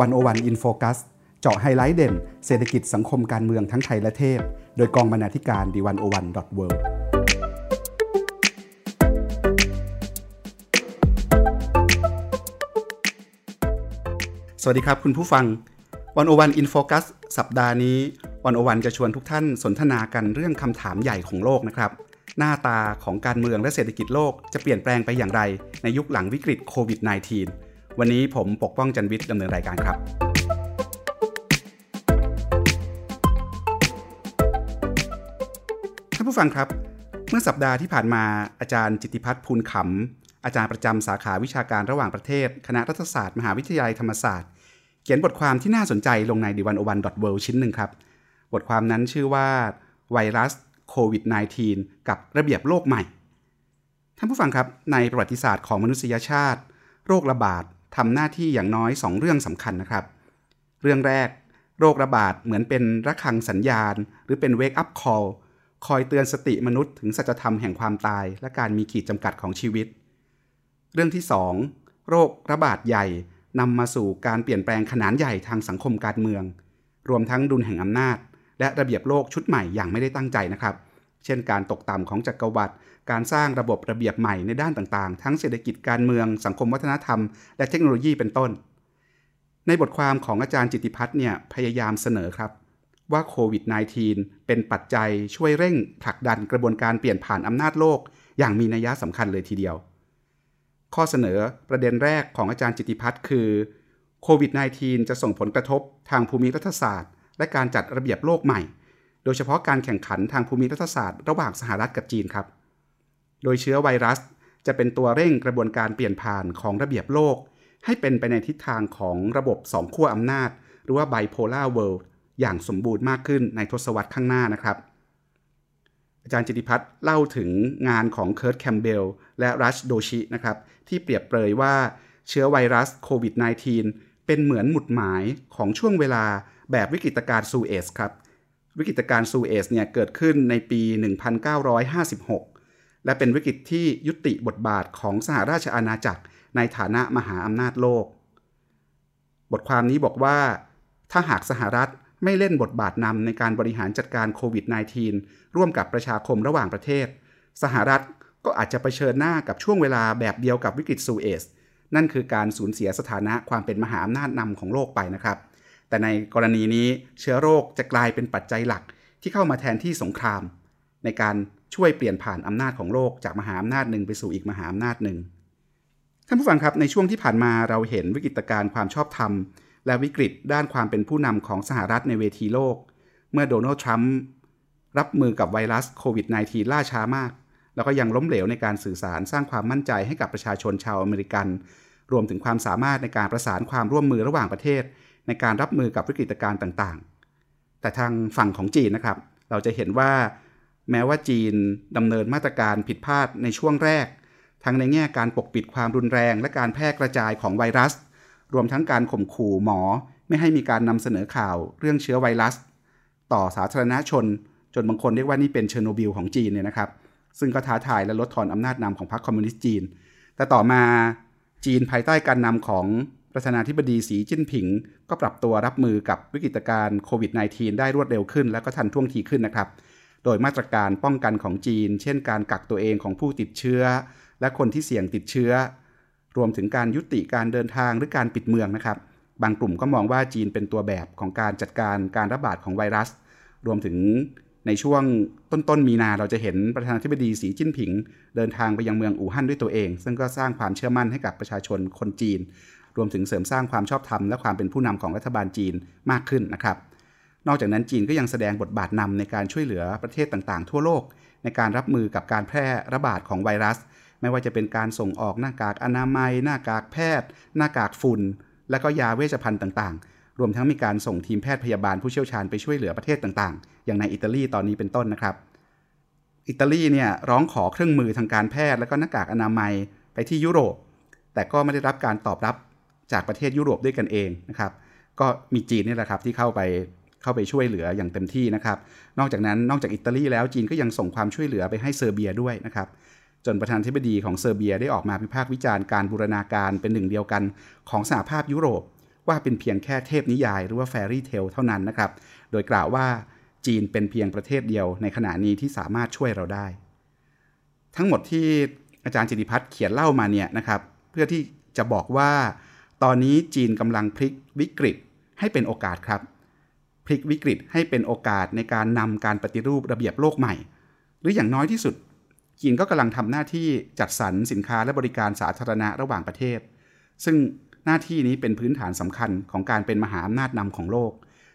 One O One In Focus เจาะไฮไลท์เด่น เศรษฐกิจสังคมการเมืองทั้งไทยและเทศโดยกองบรรณาธิการ The One O One dot world สวัสดีครับคุณผู้ฟัง One O One In Focus สัปดาห์นี้ One O One จะชวนทุกท่านสนทนากันเรื่องคำถามใหญ่ของโลกนะครับ หน้าตาของการเมืองและเศรษฐกิจโลกจะเปลี่ยนแปลงไปอย่างไร ในยุคหลังวิกฤตโควิด -19 วันนี้ผมปกป้องจันวิทย์ดำเนินรายการครับ ท่านผู้ฟังครับ เมื่อสัปดาห์ที่ผ่านมาอาจารย์จิติพัฒน์ภูลขำ อาจารย์ประจำสาขาวิชาการระหว่างประเทศ คณะรัฐศาสตร์ มหาวิทยาลัยธรรมศาสตร์ เขียนบทความที่น่าสนใจลงในดิวันโอวันดอทเชิ้นหนึ่งครับ บทความนั้นชื่อว่าไวรัสโควิด -19 กับระเบียบโลกใหม่ ท่านผู้ฟังครับ ในประวัติศาสตร์ของมนุษยชาติ โรคระบาด ทำหน้าที่อย่างน้อย 2 เรื่องสำคัญนะครับ เรื่องแรก โรคระบาดเหมือนเป็นระฆังสัญญาณ หรือเป็นเวกอัพคอลคอยเตือนสติมนุษย์ถึงสัจธรรมแห่งความตาย และการมีขีดจำกัดของชีวิต เรื่องที่ 2 โรคระบาดใหญ่นำมาสู่การเปลี่ยนแปลงขนาดใหญ่ทางสังคมการเมือง รวมทั้งดุลแห่งอำนาจ และระเบียบโลกชุดใหม่อย่างไม่ได้ตั้งใจนะครับ เช่นการตกต่ำของจักรวรรดิ การสร้างระบบระเบียบใหม่ในด้านต่างๆ ทั้งเศรษฐกิจการเมืองสังคมวัฒนธรรม และเทคโนโลยีเป็นต้น ในบทความของอาจารย์จิติพัฒน์เนี่ยพยายามเสนอครับ ว่าโควิด -19 เป็นปัจจัยช่วยเร่งผลักดันกระบวนการเปลี่ยนผ่านอำนาจโลก อย่างมีนัยสำคัญเลยทีเดียว ข้อเสนอประเด็นแรกของอาจารย์จิติพัฒน์คือโควิด -19 จะส่งผลกระทบทางภูมิรัฐศาสตร์ และการจัดระเบียบโลกใหม่ โดยเฉพาะการแข่งขันทางภูมิรัฐศาสตร์ ระหว่างสหรัฐกับจีนครับ โดยเชื้อไวรัส จะเป็นตัวเร่งกระบวนการเปลี่ยนผ่านของระเบียบโลก ให้เป็นไปในทิศทางของระบบสองขั้วอำนาจ หรือว่า bipolar world อย่างสมบูรณ์มากขึ้นในทศวรรษข้างหน้านะครับ อาจารย์จิตติภัทรเล่าถึงงานของ Kurt Campbellและรัชโดชินะครับที่เปรียบเปรยว่าเชื้อไวรัสโควิด -19 เป็นเหมือนหมุดหมายของช่วงเวลาแบบวิกฤตการณ์ซูเอสครับ วิกฤตการณ์ซูเอสเนี่ยเกิดขึ้นในปี 1956 และเป็นวิกฤตที่ยุติบทบาทของสหราชอาณาจักรในฐานะมหาอำนาจโลก บทความนี้บอกว่า ถ้าหากสหรัฐไม่เล่นบทบาทนำในการบริหารจัดการโควิด -19 ร่วมกับประชาคมระหว่างประเทศ สหรัฐก็อาจจะะเผชิญหน้ากับช่วงเวลาแบบเดียวกับวิกฤตซูเอส นั่นคือการสูญเสียสถานะความเป็นมหาอำนาจนำของโลกไปนะครับ แต่ในกรณีนี้เชื้อโรคจะกลายเป็นปัจจัยหลักที่เข้ามาแทนที่สงคราม ในการ ช่วยเปลี่ยนผ่านอำนาจของโลกจากมหาอำนาจหนึ่งไปสู่อีกมหาอำนาจหนึ่งท่านผู้ฟังครับในช่วงที่ผ่านมาเราเห็นวิกฤตการณ์ความชอบธรรม และวิกฤตด้านความเป็นผู้นำของสหรัฐในเวทีโลก เมื่อโดนัลด์ทรัมป์รับมือกับไวรัสโควิด -19 ล่าช้ามาก แล้วก็ยังล้มเหลวในการสื่อสารสร้างความมั่นใจให้กับประชาชนชาวอเมริกัน รวมถึงความสามารถในการประสานความร่วมมือระหว่างประเทศ ในการรับมือกับวิกฤตการณ์ต่างๆ แต่ทางฝั่งของจีนนะครับ เราจะเห็นว่า แม้ว่าจีนดำเนินมาตรการผิดพลาดในช่วงแรก ทั้งในแง่การปกปิดความรุนแรงและการแพร่กระจายของไวรัส รวมทั้งการข่มขู่หมอ ไม่ให้มีการนำเสนอข่าวเรื่องเชื้อไวรัส ต่อสาธารณชน จนบางคนเรียกว่านี่เป็นเชอร์โนบิลของจีนเนี่ยนะครับ ซึ่งก็ท้าทายและลดทอนอำนาจนำของพรรคคอมมิวนิสต์จีน แต่ต่อมาจีนภายใต้การนำของประธานาธิบดีสีจิ้นผิง ก็ปรับตัวรับมือกับวิกฤตการณ์โควิด -19 ได้รวดเร็วขึ้น และก็ทันท่วงทีขึ้นนะครับ โดยมาตรการป้องกันของจีน เช่นการกักตัวเองของผู้ติดเชื้อ และคนที่เสี่ยงติดเชื้อ รวมถึงการยุติการเดินทางหรือการปิดเมืองนะครับ บางกลุ่มก็มองว่าจีนเป็นตัวแบบของการจัดการการระบาดของไวรัส รวมถึงในช่วงต้นๆมีนาเราจะเห็นประธานาธิบดีสีจิ้นผิง เดินทางไปยังเมืองอู่ฮั่นด้วยตัวเอง ซึ่งก็สร้างความเชื่อมั่นให้กับประชาชนคนจีน รวมถึงเสริมสร้างความชอบธรรมและความเป็นผู้นำของรัฐบาลจีนมากขึ้นนะครับ นอกจากนั้นจีนก็ยังแสดงบทบาทนำในการช่วยเหลือประเทศต่างๆ ทั่วโลก ในการรับมือกับการแพร่ระบาดของไวรัส ไม่ว่าจะเป็นการส่งออกหน้ากากอนามัย หน้ากากแพทย์ หน้ากากฝุ่น และก็ยาเวชภัณฑ์ต่างๆ รวมทั้งมีการส่งทีมแพทย์พยาบาลผู้เชี่ยวชาญไปช่วยเหลือประเทศต่างๆ อย่างในอิตาลีตอนนี้เป็นต้นนะครับ อิตาลีเนี่ยร้องขอเครื่องมือทางการแพทย์และก็หน้ากากอนามัยไปที่ยุโรป แต่ก็ไม่ได้รับการตอบรับจากประเทศยุโรปด้วยกันเองนะครับ ก็มีจีนนี่แหละครับที่เข้าไป เข้าไปช่วยเหลืออย่างเต็มที่นะครับ นอกจากนั้นนอกจากอิตาลีแล้วจีนก็ยังส่งความช่วยเหลือไปให้เซอร์เบียด้วยนะครับจนประธานธิบดีของเซอร์เบียได้ออกมาพิพากษ์วิจารณ์การบูรณาการเป็นหนึ่งเดียวกันของสหภาพยุโรป ว่าเป็นเพียงแค่เทพนิยายหรือว่าแฟรี่เทลเท่านั้นนะครับ โดยกล่าวว่าจีนเป็นเพียงประเทศเดียวในขณะนี้ที่สามารถช่วยเราได้ ทั้งหมดที่อาจารย์จิติพัฒน์เขียนเล่ามาเนี่ยนะครับเพื่อที่จะบอกว่า ตอนนี้จีนกำลังพลิกวิกฤตให้เป็นโอกาสครับ ลิกวิกฤตให้เป็นโอกาสในการนำการปฏิรูประเบียบโลกใหม่ หรืออย่างน้อยที่สุด จีนก็กำลังทำหน้าที่จัดสรรสินค้าและบริการสาธารณะระหว่างประเทศ ซึ่งหน้าที่นี้เป็นพื้นฐานสำคัญของการเป็นมหาอำนาจนำของโลก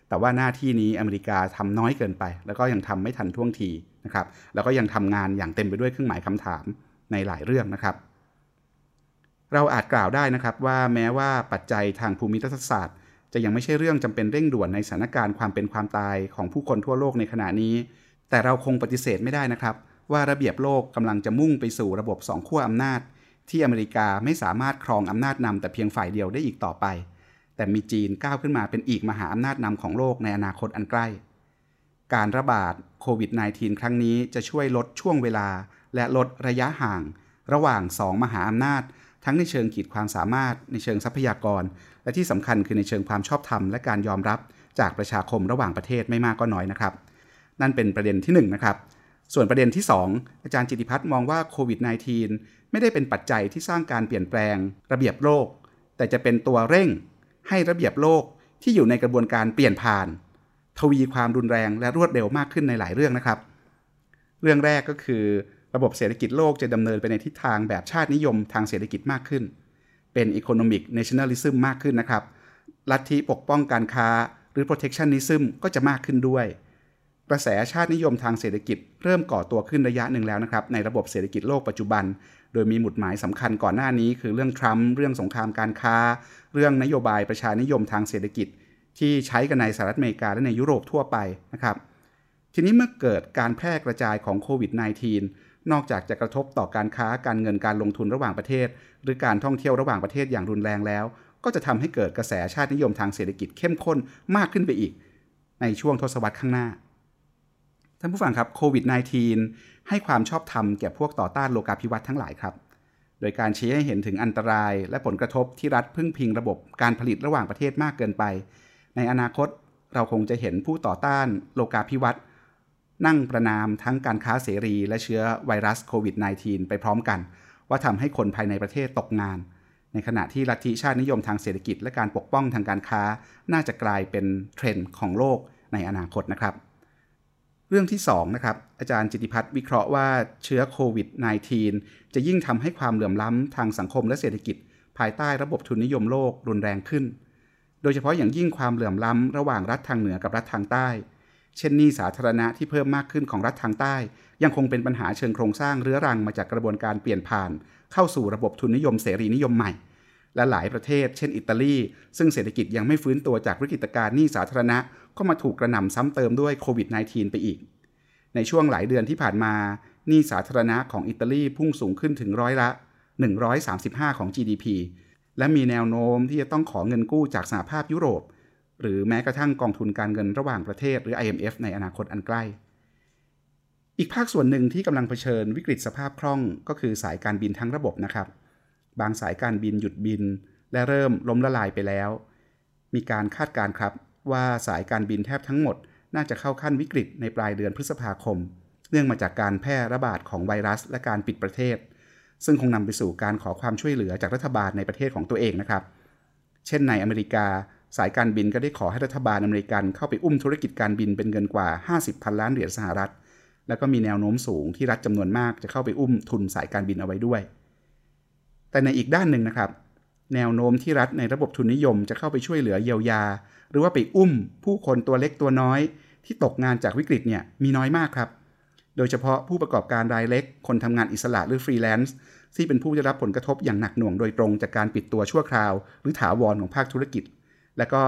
แต่ว่าหน้าที่นี้อเมริกาทำน้อยเกินไป แล้วก็ยังทำไม่ทันท่วงทีนะครับ แล้วก็ยังทำงานอย่างเต็มไปด้วยเครื่องหมายคำถามในหลายเรื่องนะครับ เราอาจกล่าวได้นะครับว่าแม้ว่าปัจจัยทางภูมิรัฐศาสตร์ จะยังไม่ใช่เรื่องจำเป็นเร่งด่วนในสถานการณ์ความเป็นความตายของผู้คนทั่วโลกในขณะนี้ แต่เราคงปฏิเสธไม่ได้นะครับ ว่าระเบียบโลกกำลังจะมุ่งไปสู่ระบบสองขั้วอำนาจ ที่อเมริกาไม่สามารถครองอำนาจนำแต่เพียงฝ่ายเดียวได้อีกต่อไป แต่มีจีนก้าวขึ้นมาเป็นอีกมหาอำนาจนำของโลกในอนาคตอันใกล้ การระบาดโควิด -19 ครั้งนี้จะช่วยลดช่วงเวลา และลดระยะห่าง ระหว่างสองมหาอำนาจ ทั้งในเชิงขีดความสามารถในเชิงทรัพยากร และที่สำคัญคือในเชิงความชอบธรรมและการยอมรับจากประชาคมระหว่างประเทศไม่มากก็น้อยนะครับ นั่นเป็นประเด็นที่1นนะครับส่วนประเด็นที่ 2 อาจารย์จิติพัฒน์มองว่าโควิด -19 ไม่ได้เป็นปัจจัยที่สร้างการเปลี่ยนแปลง ระเบียบโลก แต่จะเป็นตัวเร่ง ให้ระเบียบโลกที่อยู่ในกระบวนการเปลี่ยนผ่าน ทวีความรุนแรงและรวดเร็วมากขึ้นในหลายเรื่องนะครับ เรื่องแรกก็คือ ระบบเศรษฐกิจโลกจะดำเนินไปในทิศทางแบบชาตินิยมทางเศรษฐกิจมากขึ้น เป็น economic nationalism มมากขึ้นนะครับ ลัทธิปกป้องการค้าหรือ protectionism ก็จะมากขึ้นด้วย กระแสชาตินิยมทางเศรษฐกิจ เริ่มก่อตัวขึ้นระยะหนึ่งแล้วนะครับ ในระบบเศรษฐกิจโลกปัจจุบัน โดยมีหมุดหมายสำคัญก่อนหน้านี้ คือเรื่องทรัมป์เรื่องสงครามการค้า เรื่องนโยบายประชานิยมทางเศรษฐกิจ ที่ใช้กันในสหรัฐอเมริกาและในยุโรปทั่วไปนะครับทีนี้เมื่อเกิดการแพร่กระจายของโควิด -19 นอกจากจะกระทบต่อการค้าการเงินการลงทุนระหว่างประเทศ หรือการท่องเที่ยวระหว่างประเทศอย่างรุนแรงแล้ว ก็จะทำให้เกิดกระแสชาตินิยมทางเศรษฐกิจเข้มข้นมากขึ้นไปอีก ในช่วงทศวรรษข้างหน้า ท่านผู้ฟังครับโควิด -19 ให้ความชอบธรรมแก่พวกต่อต้านโลกาภิวัตน์ทั้งหลายครับโดยการชี้ให้เห็นถึงอันตราย และผลกระทบที่รัฐพึ่งพิงระบบการผลิตระหว่างประเทศมากเกินไป ในอนาคตเราคงจะเห็นผู้ต่อต้านโลกาภิวัตน์ นั่งประนามทั้งการค้าเสรีและเชื้อไวรัสโควิด -19 ไปพร้อมกัน ว่าทำให้คนภายในประเทศตกงาน ในขณะที่ลัทธิชาตินิยมทางเศรษฐกิจ และการปกป้องทางการค้า น่าจะกลายเป็นเทรนด์ของโลกในอนาคตนะครับ เรื่องที่2นะครับอาจารย์จิติพัฒน์วิเคราะห์ว่าเชื้อโควิด -19 จะยิ่งทำให้ความเหลื่อมล้ำทางสังคมและเศรษฐกิจ ภายใต้ระบบทุนนิยมโลกรุนแรงขึ้น โดยเฉพาะอย่างยิ่งความเหลื่อมล้ำระหว่างรัฐทางเหนือกับรัฐทางใต้ เช่นหนี้สาธารณะที่เพิ่มมากขึ้นของรัฐทางใต้ ยังคงเป็นปัญหาเชิงโครงสร้างเรื้อรังมาจากกระบวนการเปลี่ยนผ่าน เข้าสู่ระบบทุนนิยมเสรีนิยมใหม่ และหลายประเทศ เช่นอิตาลีซึ่งเศรษฐกิจยังไม่ฟื้นตัวจากวิกฤตการณ์หนี้สาธารณะก็มาถูกกระหน่ำซ้ำเติมด้วยโควิด -19 ไปอีก ในช่วงหลายเดือนที่ผ่านมาหนี้สาธารณะของอิตาลีพุ่งสูงขึ้นถึงร้อยละ 135 ของ GDP และมีแนวโน้มที่จะต้องขอเงินกู้จากสหภาพยุโรป หรือแม้กระทั่งกองทุนการเงินระหว่างประเทศหรือ IMF ในอนาคตอันใกล้ อีกภาคส่วนหนึ่งที่กำลังเผชิญวิกฤตสภาพคล่องก็คือสายการบินทั้งระบบนะครับ บางสายการบินหยุดบิน และเริ่มล้มละลายไปแล้ว มีการคาดการครับว่าสายการบินแทบทั้งหมด น่าจะเข้าขั้นวิกฤตในปลายเดือนพฤษภาคม เนื่องมาจากการแพร่ระบาดของไวรัส และการปิดประเทศ ซึ่งคงนำไปสู่การขอความช่วยเหลือจากรัฐบาลในประเทศของตัวเองนะครับ เช่นในอเมริกา สายการบินก็ได้ขอให้รัฐบาลอเมริกันเข้าไปอุ้มธุรกิจการบินเป็นเงินกว่า 50พันล้านเหรียญสหรัฐ แล้วก็มีแนวโน้มสูงที่รัฐจำนวนมากจะเข้าไปอุ้มทุนสายการบินเอาไว้ด้วย แต่ในอีกด้านหนึ่งนะครับ แนวโน้มที่รัฐในระบบทุนนิยมจะเข้าไปช่วยเหลือเยียวยา หรือว่าไปอุ้มผู้คนตัวเล็กตัวน้อย ที่ตกงานจากวิกฤตเนี่ยมีน้อยมากครับ โดยเฉพาะผู้ประกอบการรายเล็ก คนทำงานอิสระหรือฟรีแลนซ์ที่เป็นผู้ได้รับผลกระทบอย่างหนักหน่วงโดยตรงจากการปิดตัวชั่วคราว หรือถาวรของภาคธุรกิจ และก็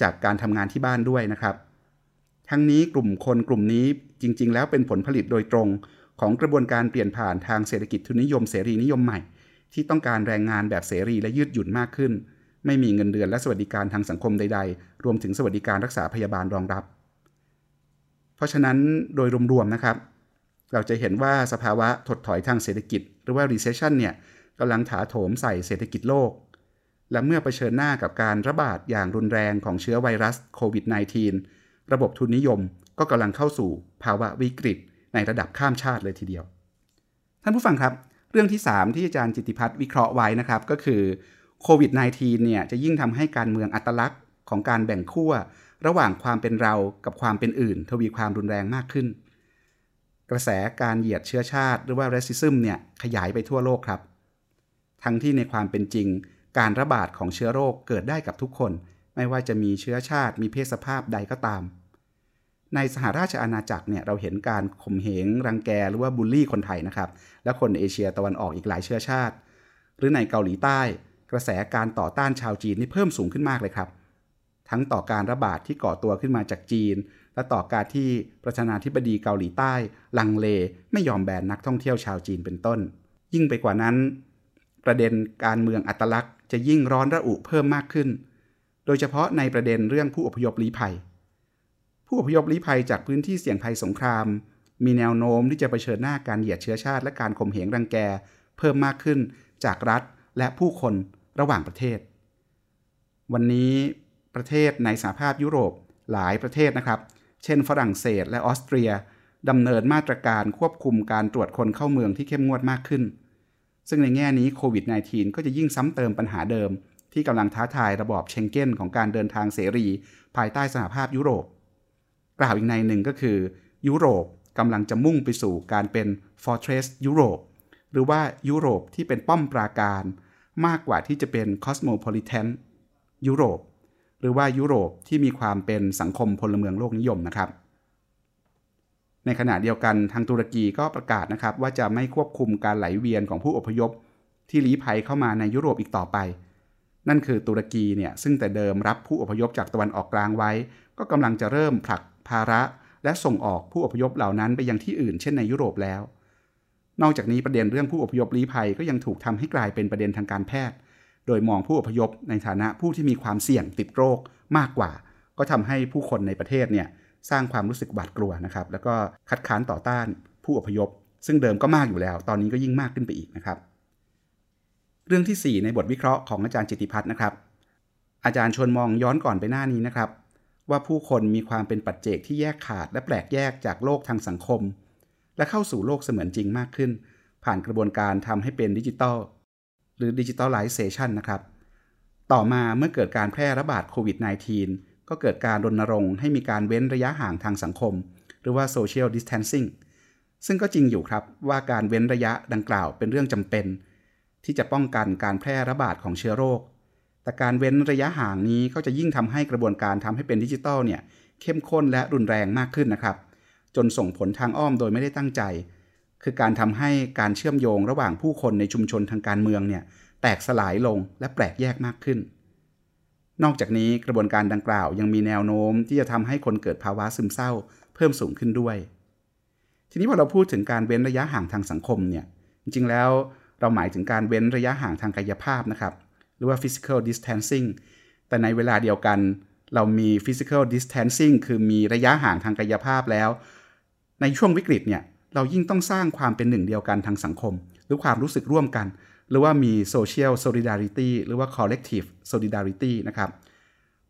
จากการทำงานที่บ้านด้วยนะครับ ทั้งนี้กลุ่มคนกลุ่มนี้จริง ๆ แล้วเป็นผลผลิตโดยตรง ของกระบวนการเปลี่ยนผ่านทางเศรษฐกิจทุนนิยมเสรีนิยมใหม่ ที่ต้องการแรงงานแบบเสรีและยืดหยุ่นมากขึ้น ไม่มีเงินเดือนและสวัสดิการทางสังคมใด ๆ รวมถึงสวัสดิการรักษาพยาบาลรองรับ เพราะฉะนั้นโดยรวมๆนะครับ เราจะเห็นว่าสภาวะถดถอยทางเศรษฐกิจ หรือว่า recession เนี่ยกำลังถาโถมใส่เศรษฐกิจโลก และเมื่อเผชิญหน้ากับการระบาดอย่างรุนแรงของเชื้อไวรัสโควิด -19 ระบบทุนนิยมก็กำลังเข้าสู่ภาวะวิกฤตในระดับข้ามชาติเลยทีเดียว ท่านผู้ฟังครับ เรื่องที่ 3 ที่อาจารย์จิติพัฒน์วิเคราะห์ไว้นะครับก็คือโควิด -19 เนี่ยจะยิ่งทำให้การเมืองอัตลักษณ์ของการแบ่งขั้วระหว่างความเป็นเรากับความเป็นอื่น ทวีความรุนแรงมากขึ้น กระแสการเหยียดเชื้อชาติ หรือว่า racism เนี่ยขยายไปทั่วโลกครับ ทั้งที่ในความเป็นจริง การระบาดของเชื้อโรคเกิดได้กับทุกคน ไม่ว่าจะมีเชื้อชาติมีเพศสภาพใดก็ตาม ในสหราชอาณาจักรเนี่ยเราเห็นการข่มเหงรังแกหรือว่าบูลลี่คนไทยนะครับ และคนเอเชียตะวันออกอีกหลายเชื้อชาติ หรือในเกาหลีใต้ กระแสการต่อต้านชาวจีนนี่เพิ่มสูงขึ้นมากเลยครับ ทั้งต่อการระบาดที่ก่อตัวขึ้นมาจากจีน และต่อการที่ประธานาธิบดีเกาหลีใต้ ลังเลไม่ยอมแบนนักท่องเที่ยวชาวจีนเป็นต้น ยิ่งไปกว่านั้น ประเด็นการเมืองอัตลักษณ์ จะยิ่งร้อนระอุเพิ่มมากขึ้น โดยเฉพาะในประเด็นเรื่องผู้อพยพลี้ภัย ผู้อพยพลี้ภัยจากพื้นที่เสี่ยงภัยสงคราม มีแนวโน้มที่จะเผชิญหน้าการเหยียดเชื้อชาติและการข่มเหงรังแก เพิ่มมากขึ้นจากรัฐและผู้คนระหว่างประเทศ วันนี้ประเทศในสหภาพยุโรปหลายประเทศนะครับ เช่น ฝรั่งเศสและออสเตรียดำเนินมาตรการควบคุมการตรวจคนเข้าเมืองที่เข้มงวดมากขึ้น ซึ่งในแง่นี้โควิด -19 ก็จะยิ่งซ้ำเติมปัญหาเดิม ที่กำลังท้าทายระบอบเชงเก้นของการเดินทางเสรี ภายใต้สหภาพยุโรป กล่าวอีกในหนึ่งก็คือ ยุโรปกำลังจะมุ่งไปสู่การเป็น Fortress ยุโรป หรือว่ายุโรปที่เป็นป้อมปราการ มากกว่าที่จะเป็น Cosmopolitan ยุโรป หรือว่ายุโรปที่มีความเป็นสังคมพลเมืองโลกนิยมนะครับ ในขณะเดียวกันทางตุรกีก็ประกาศนะครับว่าจะไม่ควบคุมการไหลเวียนของผู้อพยพ ที่ลี้ภัยเข้ามาในยุโรปอีกต่อไป นั่นคือตุรกีเนี่ยซึ่งแต่เดิมรับผู้อพยพจากตะวันออกกลางไว้ ก็กำลังจะเริ่มผลักภาระ และส่งออกผู้อพยพเหล่านั้นไปยังที่อื่น เช่นในยุโรปแล้ว นอกจากนี้ประเด็นเรื่องผู้อพยพลี้ภัยก็ยังถูกทำให้กลายเป็นประเด็นทางการแพทย์ โดยมองผู้อพยพในฐานะผู้ที่มีความเสี่ยงติดโรคมากกว่า ก็ทำให้ผู้คนในประเทศเนี่ย สร้างความรู้สึกหวาดกลัวนะครับ แล้วก็คัดค้านต่อต้านผู้อพยพ ซึ่งเดิมก็มากอยู่แล้ว ตอนนี้ก็ยิ่งมากขึ้นไปอีกนะครับ เรื่องที่ 4 ในบทวิเคราะห์ของอาจารย์จิติพัฒน์นะครับ อาจารย์ชวนมองย้อนก่อนไปหน้านี้นะครับ ว่าผู้คนมีความเป็นปัจเจกที่แยกขาด และแปลกแยกจากโลกทางสังคม และเข้าสู่โลกเสมือนจริงมากขึ้น ผ่านกระบวนการทำให้เป็นดิจิตอลหรือดิจิทัลไลเซชันนะครับ ต่อมาเมื่อเกิดการแพร่ระบาดโควิด -19 ก็เกิดการรณรงค์ให้มีการเว้นระยะห่างทางสังคม หรือว่า social distancing ซึ่งก็จริงอยู่ครับว่าการเว้นระยะดังกล่าวเป็นเรื่องจำเป็น ที่จะป้องกันการแพร่ระบาดของเชื้อโรค แต่การเว้นระยะห่างนี้ก็จะยิ่งทำให้กระบวนการทำให้เป็นดิจิทัลเนี่ยเข้มข้นและรุนแรงมากขึ้นนะครับ จนส่งผลทางอ้อมโดยไม่ได้ตั้งใจ คือการทำให้การเชื่อมโยงระหว่างผู้คนในชุมชนทางการเมืองเนี่ยแตกสลายลงและแปลกแยกมากขึ้น นอกจากนี้กระบวนการดังกล่าวยังมีแนวโน้มที่จะทำให้คนเกิดภาวะซึมเศร้า เพิ่มสูงขึ้นด้วย ทีนี้พอเราพูดถึงการเว้นระยะห่างทางสังคมเนี่ยจริงๆแล้วเราหมายถึงการเว้นระยะห่างทางกายภาพนะครับ หรือว่า physical distancing แต่ในเวลาเดียวกัน เรามี physical distancing คือมีระยะห่างทางกายภาพแล้ว ในช่วงวิกฤตเนี่ยเรายิ่งต้องสร้างความเป็นหนึ่งเดียวกันทางสังคม หรือความรู้สึกร่วมกัน หรือว่ามี social solidarity หรือว่า collective solidarity นะครับ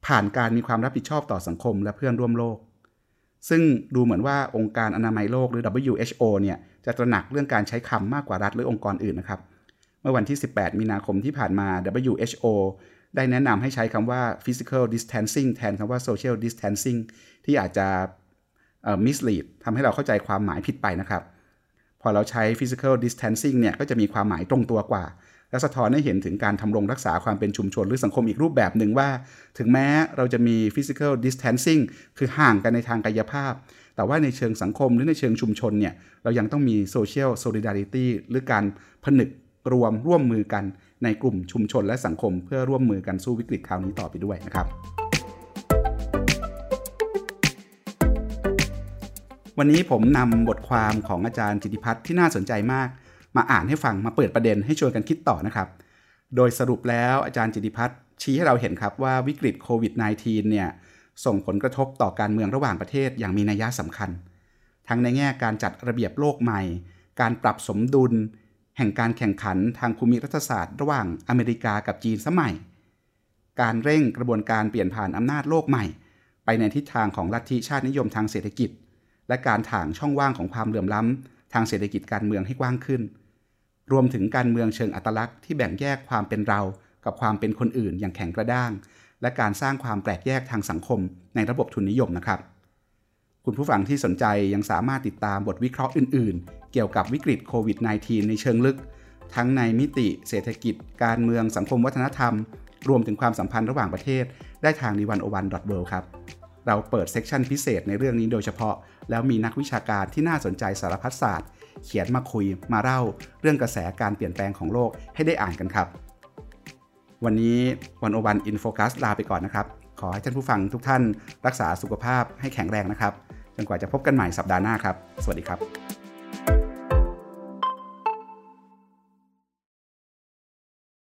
ผ่านการมีความรับผิดชอบต่อสังคมและเพื่อนร่วมโลก ซึ่งดูเหมือนว่าองค์การอนามัยโลกหรือ WHO เนี่ยจะตระหนักเรื่องการใช้คำมากกว่ารัฐหรือองค์กรอื่นนะครับ เมื่อวันที่ 18 มีนาคมที่ผ่านมา WHO ได้แนะนำให้ใช้คำว่า physical distancing แทนคำว่า social distancing ที่อาจจะมิสลีดทำให้เราเข้าใจความหมายผิดไปนะครับ พอเราใช้ physical distancing เนี่ยก็จะมีความหมายตรงตัวกว่า และสะท้อนให้เห็นถึงการทำรงรักษาความเป็นชุมชนหรือสังคมอีกรูปแบบหนึ่งว่า ถึงแม้เราจะมี physical distancing คือห่างกันในทางกายภาพ แต่ว่าในเชิงสังคมหรือในเชิงชุมชนเนี่ยเรายังต้องมี social solidarity หรือการผนึกรวมร่วมมือกันในกลุ่มชุมชนและสังคม เพื่อร่วมมือกันสู้วิกฤตคราวนี้ต่อไปด้วยนะครับ วันนี้ผมนำบทความของอาจารย์จิติพัฒน์ที่น่าสนใจมาก มาอ่านให้ฟังมาเปิดประเด็นให้ชวนกันคิดต่อนะครับ โดยสรุปแล้วอาจารย์จิติพัฒน์ชี้ให้เราเห็นครับว่าวิกฤตโควิด -19 เนี่ยส่งผลกระทบต่อการเมืองระหว่างประเทศอย่างมีนัยสำคัญ ทั้งในแง่การจัดระเบียบโลกใหม่ การปรับสมดุล แห่งการแข่งขันทางภูมิรัฐศาสตร์ ระหว่างอเมริกากับจีนสมัย การเร่งกระบวนการเปลี่ยนผ่านอำนาจโลกใหม่ ไปในทิศทางของลัทธิชาตินิยมทางเศรษฐกิจ และการถ่างช่องว่างของความเหลื่อมล้ำ ทางเศรษฐกิจการเมืองให้กว้างขึ้น รวมถึงการเมืองเชิงอัตลักษณ์ที่แบ่งแยกความเป็นเรา กับความเป็นคนอื่นอย่างแข็งกระด้าง และการสร้างความแปลกแยกทางสังคมในระบบทุนนิยมนะครับ คุณผู้ฟังที่สนใจยังสามารถติดตามบทวิเคราะห์อื่น ๆ เกี่ยวกับวิกฤตโควิด -19 ในเชิงลึก ทั้งในมิติเศรษฐกิจ การเมืองสังคมวัฒนธรรม รวมถึงความสัมพันธ์ระหว่างประเทศ ได้ทางนิวันโอวันดอทเครับ เราเปิดเซกชันพิเศษในเรื่องนี้โดยเฉพาะ แล้วมีนักวิชาการที่น่าสนใจสารพัดศาสตร์ เขียนมาคุยมาเล่าเรื่องกระแสการเปลี่ยนแปลงของโลกให้ได้อ่านกันครับ วันนี้วันโอวันอินโฟคัสลาไปก่อนนะครับ ขอให้ท่านผู้ฟังทุกท่านรักษาสุขภาพให้แข็งแรงนะครับจนกว่าจะพบกันใหม่สัปดาห์หน้าครับ สวัสดีครับ